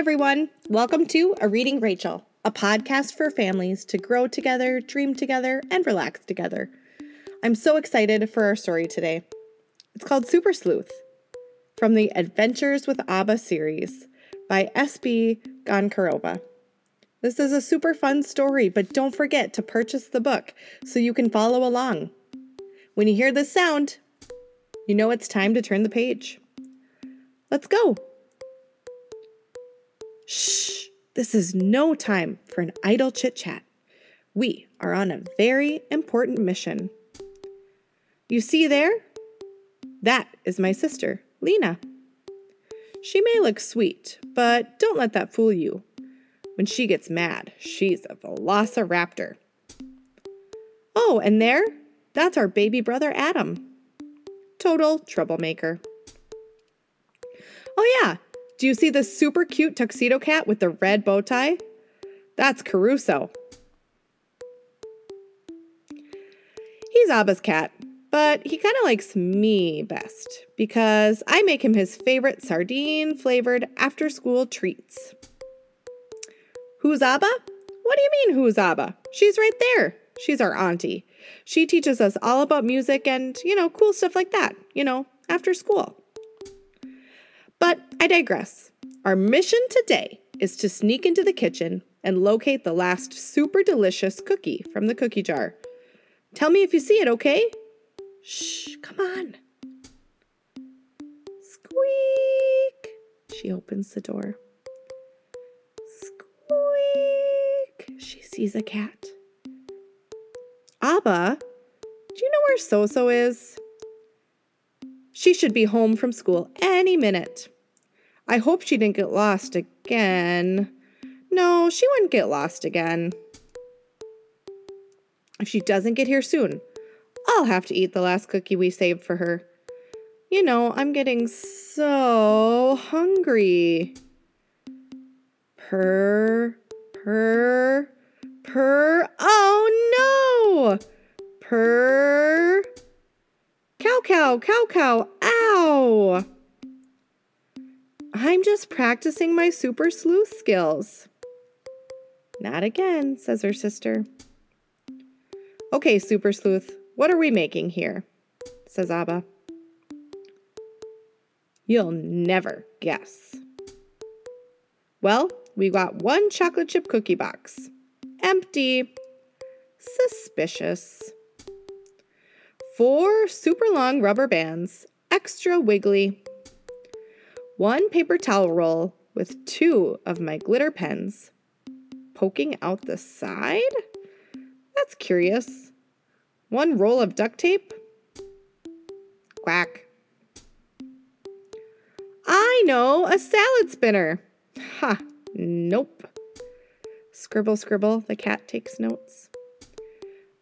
everyone. Welcome to A Reading Rachel, a podcast for families to grow together, dream together, and relax together. I'm so excited for our story today. It's called Super Sleuth from the Adventures with Abba series by S.B. Goncharova. This is a super fun story, but don't forget to purchase the book so you can follow along. When you hear this sound, you know it's time to turn the page. Let's go. Shh, this is no time for an idle chit chat. We are on a very important mission. You see there? That is my sister, Lena. She may look sweet, but don't let that fool you. When she gets mad, she's a velociraptor. Oh, and there? That's our baby brother Adam. Total troublemaker. Oh, yeah, do you see the super cute tuxedo cat with the red bow tie? That's Caruso. He's Abba's cat, but he kind of likes me best because I make him his favorite sardine flavored after school treats. Who's Abba? What do you mean, who's Abba? She's right there. She's our auntie. She teaches us all about music and, you know, cool stuff like that, you know, after school. But I digress. Our mission today is to sneak into the kitchen and locate the last super delicious cookie from the cookie jar. Tell me if you see it, okay? Shh, come on. Squeak. She opens the door. Squeak. She sees a cat. Abba, do you know where Soso is? She should be home from school any minute. I hope she didn't get lost again. No, she wouldn't get lost again. If she doesn't get here soon, I'll have to eat the last cookie we saved for her. You know, I'm getting so hungry. Purr, purr, purr. Oh no! Purr. Cow, cow, cow. Ow! I'm just practicing my super sleuth skills. Not again, says her sister. Okay, super sleuth, what are we making here? says Abba. You'll never guess. Well, we got one chocolate chip cookie box. Empty. Suspicious four super long rubber bands, extra wiggly, one paper towel roll with two of my glitter pens poking out the side? That's curious. One roll of duct tape? Quack. I know, a salad spinner. Ha, nope. Scribble, scribble, the cat takes notes.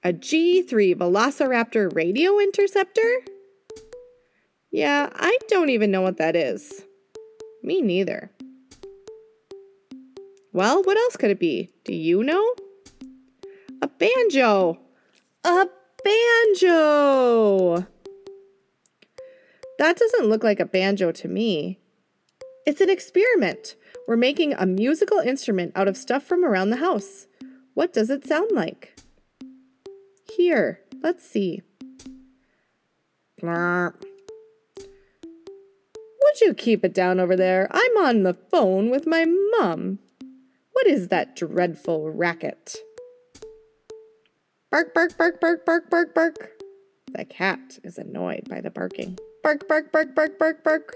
A G3 Velociraptor radio interceptor? Yeah, I don't even know what that is. Me neither. Well, what else could it be? Do you know? A banjo! A banjo! That doesn't look like a banjo to me. It's an experiment. We're making a musical instrument out of stuff from around the house. What does it sound like? Here, let's see. Would you keep it down over there? I'm on the phone with my mum. What is that dreadful racket? Bark, bark, bark, bark, bark, bark, bark. The cat is annoyed by the barking. Bark, bark, bark, bark, bark, bark.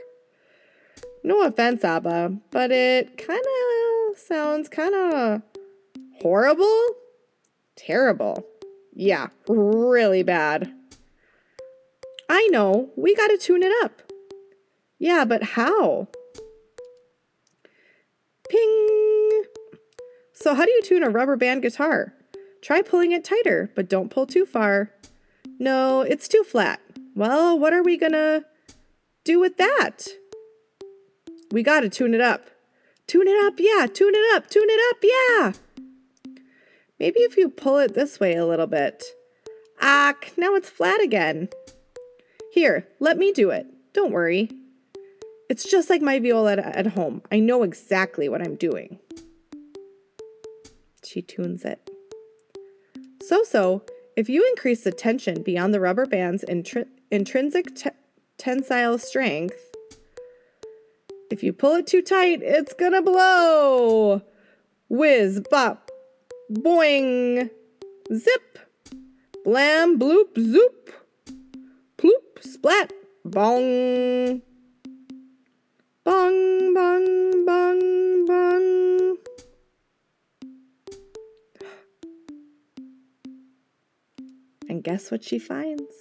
No offense, Abba, but it kind of sounds kind of horrible, terrible. Yeah, really bad. I know, we gotta tune it up. Yeah, but how? Ping! So, how do you tune a rubber band guitar? Try pulling it tighter, but don't pull too far. No, it's too flat. Well, what are we gonna do with that? We gotta tune it up. Tune it up, yeah, tune it up, tune it up, yeah. Maybe if you pull it this way a little bit. Ah, now it's flat again. Here, let me do it. Don't worry. It's just like my viola at, home. I know exactly what I'm doing. She tunes it. Soso, if you increase the tension beyond the rubber band's intri- intrinsic te- tensile strength, if you pull it too tight, it's gonna blow. Whiz, bop, boing, zip, blam, bloop, zoop, ploop, splat, bong. Bong, bong, bong, bong. And guess what she finds?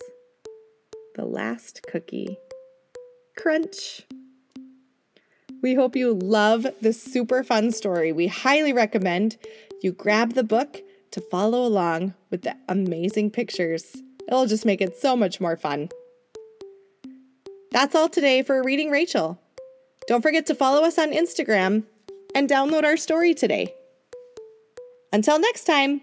The last cookie. Crunch. We hope you love this super fun story. We highly recommend you grab the book to follow along with the amazing pictures. It'll just make it so much more fun. That's all today for Reading Rachel. Don't forget to follow us on Instagram and download our story today. Until next time.